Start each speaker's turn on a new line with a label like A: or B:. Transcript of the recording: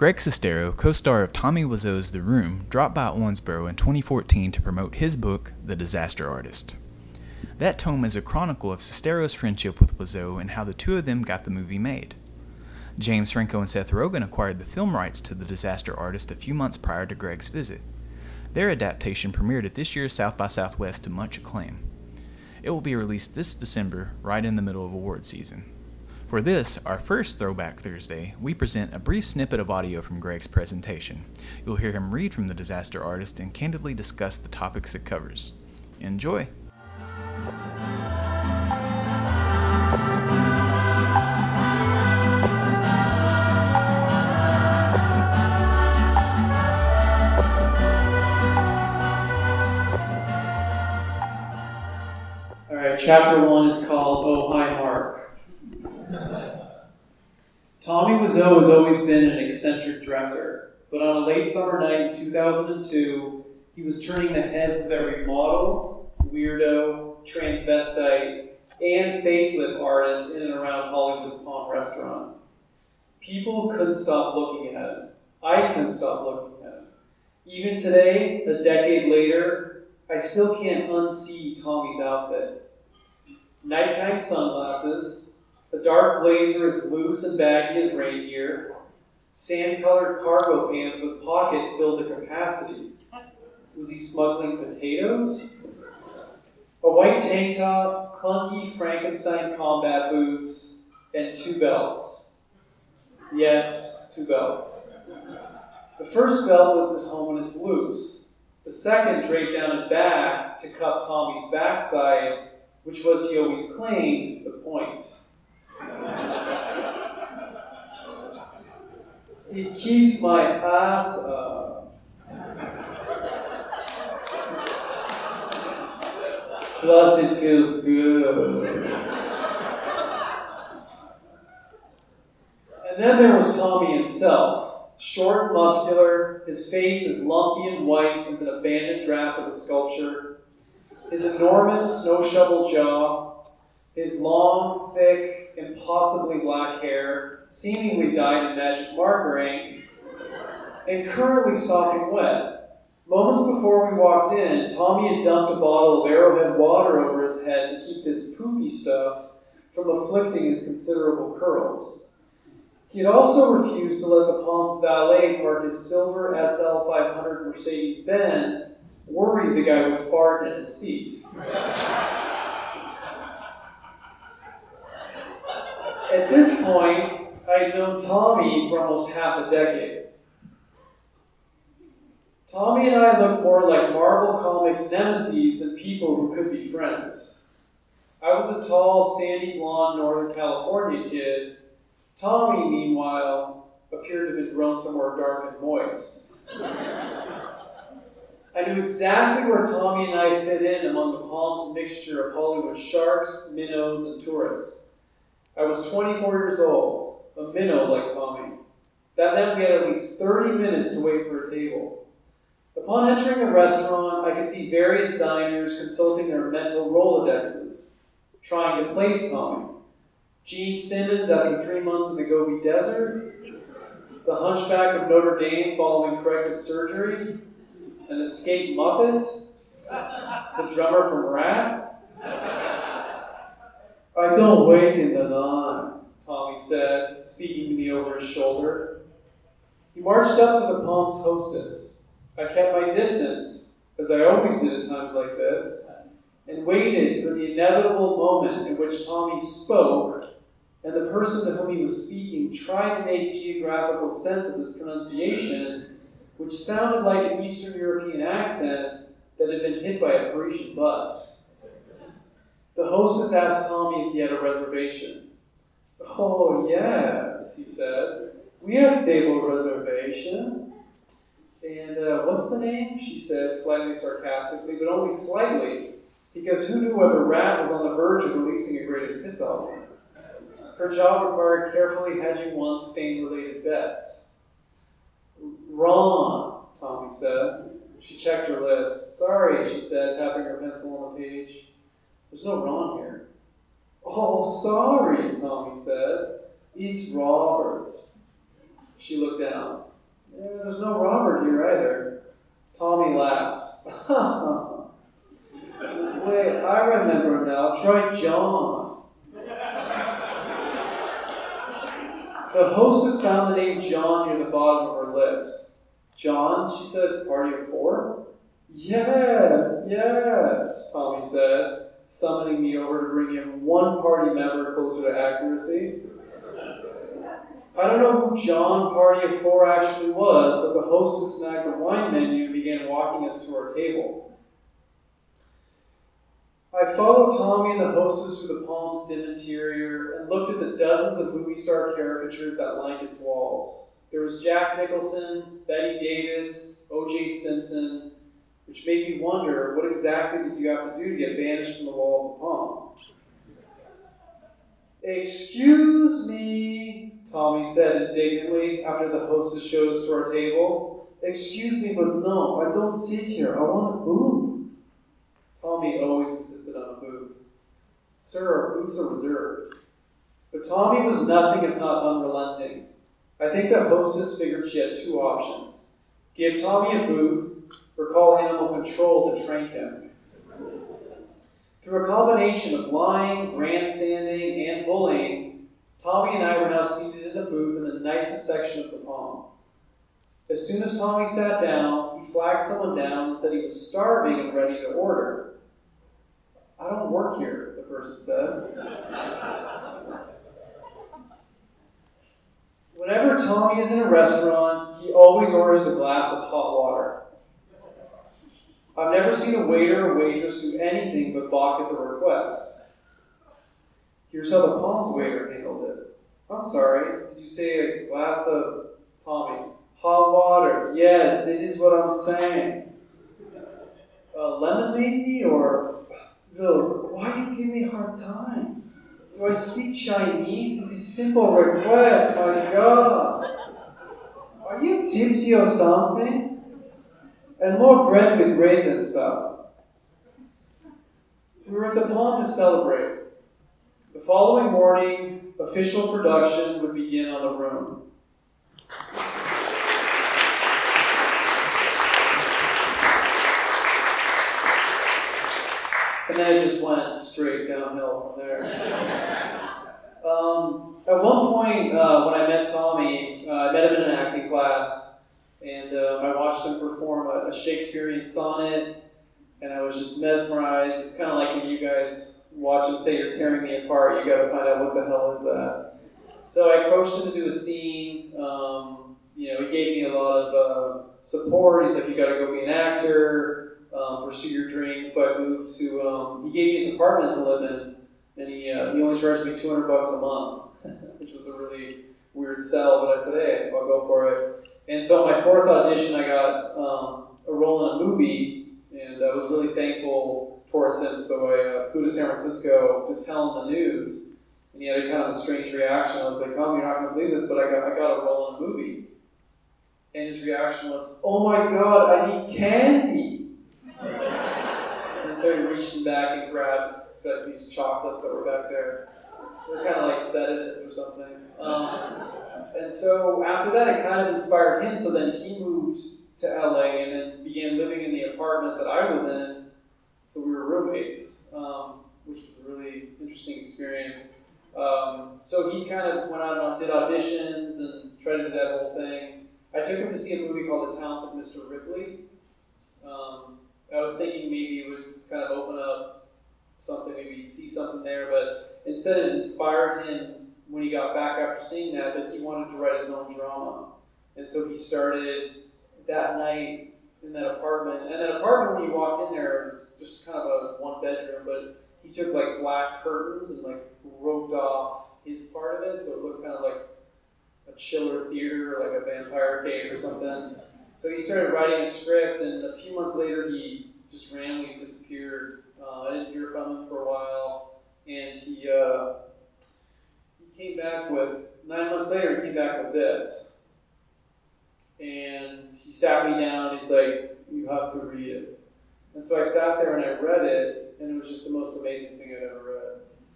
A: Greg Sestero, co star of Tommy Wiseau's The Room, dropped by Owensboro in 2014 to promote his book, The Disaster Artist. That tome is a chronicle of Sestero's friendship with Wiseau and how the two of them got the movie made. James Franco and Seth Rogen acquired the film rights to The Disaster Artist a few months prior to Greg's visit. Their adaptation premiered at this year's South by Southwest to much acclaim. It will be released this December, right in the middle of award season. For this, our first Throwback Thursday, we present a brief snippet of audio from Greg's presentation. You'll hear him read from The Disaster Artist and candidly discuss the topics it covers. Enjoy!
B: All right, chapter one is called Oh Hi Mark. Tommy Wiseau has always been an eccentric dresser, but on a late summer night in 2002, he was turning the heads of every model, weirdo, transvestite, and facelift artist in and around Hollywood's Palm Restaurant. People couldn't stop looking at him. I couldn't stop looking at him. Even today, a decade later, I still can't unsee Tommy's outfit. Nighttime sunglasses, the dark blazer is loose and baggy as reindeer. Sand colored cargo pants with pockets filled to capacity. Was he smuggling potatoes? A white tank top, clunky Frankenstein combat boots, and two belts. Yes, two belts. The first belt was at home when it's loose. The second draped down and back to cup Tommy's backside, which was, he always claimed, the point. It keeps my ass up. Plus, it feels good. And then there was Tommy himself. Short, muscular, his face as lumpy and white as an abandoned draft of a sculpture, his enormous snow shovel jaw, his long, thick, impossibly black hair, seemingly dyed in magic marker ink, and currently sopping wet. Moments before we walked in, Tommy had dumped a bottle of arrowhead water over his head to keep this poopy stuff from afflicting his considerable curls. He had also refused to let the Palms valet park his silver SL 500 Mercedes Benz, worried the guy would fart in his seat. At this point, I had known Tommy for almost half a decade. Tommy and I looked more like Marvel Comics nemesis than people who could be friends. I was a tall, sandy blonde Northern California kid. Tommy, meanwhile, appeared to have been grown somewhere dark and moist. I knew exactly where Tommy and I fit in among the Palms mixture of Hollywood sharks, minnows, and tourists. I was 24 years old, a minnow like Tommy. That meant we had at least 30 minutes to wait for a table. Upon entering the restaurant, I could see various diners consulting their mental Rolodexes, trying to place Tommy. Gene Simmons after three months in the Gobi Desert, the hunchback of Notre Dame following corrective surgery, an escaped Muppet, the drummer from Ratt. I don't wait in the line, Tommy said, speaking to me over his shoulder. He marched up to the Palms hostess. I kept my distance, as I always did at times like this, and waited for the inevitable moment in which Tommy spoke, and the person to whom he was speaking tried to make geographical sense of his pronunciation, which sounded like an Eastern European accent that had been hit by a Parisian bus. The hostess asked Tommy if he had a reservation. Oh, yes, he said. We have table reservation. And uh, what's the name? She said, slightly sarcastically, but only slightly, because who knew whether Ratt was on the verge of releasing a greatest hits album? Her job required carefully hedging one's fame related bets. Ron, Tommy said. She checked her list. Sorry, she said, tapping her pencil on the page. There's no Ron here. Oh, sorry, Tommy said. It's Robert. She looked down. There's no Robert here either. Tommy laughed. Wait, I remember now. Try John. The hostess found the name John near the bottom of her list. John, she said, party of four? Yes, yes, Tommy said, summoning me over to bring him one party member closer to accuracy. I don't know who John Party of Four actually was, but the hostess snagged the wine menu and began walking us to our table. I followed Tommy and the hostess through the Palm's dim interior and looked at the dozens of movie star caricatures that lined its walls. There was Jack Nicholson, Bette Davis, O.J. Simpson, which made me wonder what exactly did you have to do to get banished from the wall of the Palm? Excuse me, Tommy said indignantly after the hostess showed us to our table. Excuse me, but no, I don't sit here. I want a booth. Tommy always insisted on a booth. Sir, booths are reserved. But Tommy was nothing if not unrelenting. I think the hostess figured she had two options give Tommy a booth or call animal control to train him. Through a combination of lying, grandstanding, and bullying, Tommy and I were now seated in the booth in the nicest section of the palm. As soon as Tommy sat down, he flagged someone down and said he was starving and ready to order. I don't work here, the person said. Whenever Tommy is in a restaurant, he always orders a glass of hot water. I've never seen a waiter or waitress do anything but balk at the request. Here's how the Palms waiter handled it. I'm sorry, did you say a glass of Tommy? Hot water. Yes, this is what I'm saying. Uh, lemon maybe or look, why do you give me a hard time? Do I speak Chinese? This is a simple request, my God. Are you tipsy or something? And more bread with raisin stuff. We were at the Palm to celebrate. The following morning, official production would begin on the room. And then it just went straight downhill from there. um, at one point, uh, when I met Tommy, uh, I met him in an acting class, and um, I watched him perform a, a, Shakespearean sonnet, and I was just mesmerized. It's kind of like when you guys watch him say, You're tearing me apart, you got to find out what the hell is that. So I approached him to do a scene. Um, you know, he gave me a lot of uh, support. He's like, You got to go be an actor, um, pursue your dreams. So I moved to, um, he gave me his apartment to live in, and he, uh, he only charged me 200 bucks a month, which was a really weird sell, but I said, Hey, I'll go for it. And so my fourth audition, I got um, a role in a movie, and I was really thankful towards him. So I uh, flew to San Francisco to tell him the news, and he had a kind of a strange reaction. I was like, "Oh, you're not going to believe this, but I got I got a role in a movie." And his reaction was, "Oh my God, I need candy!" and so he reached back and grabbed these chocolates that were back there. They're kind of like sedatives or something. And so after that, it kind of inspired him. So then he moved to LA and then began living in the apartment that I was in. So we were roommates, um, which was a really interesting experience. Um, so he kind of went out and did auditions and tried to do that whole thing. I took him to see a movie called The Talented Mr. Ripley. Um, I was thinking maybe it would kind of open up something, maybe he'd see something there, but instead it inspired him when he got back after seeing that that he wanted to write his own drama. And so he started that night in that apartment. And that apartment, when you walked in there, it was just kind of a one bedroom, but he took like black curtains and like roped off his part of it, so it looked kind of like a chiller theater like a vampire cave or something. So he started writing a script, and a few months later, he just randomly disappeared. Uh, I didn't hear from him for a while, and he uh, came back with, nine months later, this. And he sat me down, he's like, You have to read it. And so I sat there and I read it, and it was just the most amazing thing I'd ever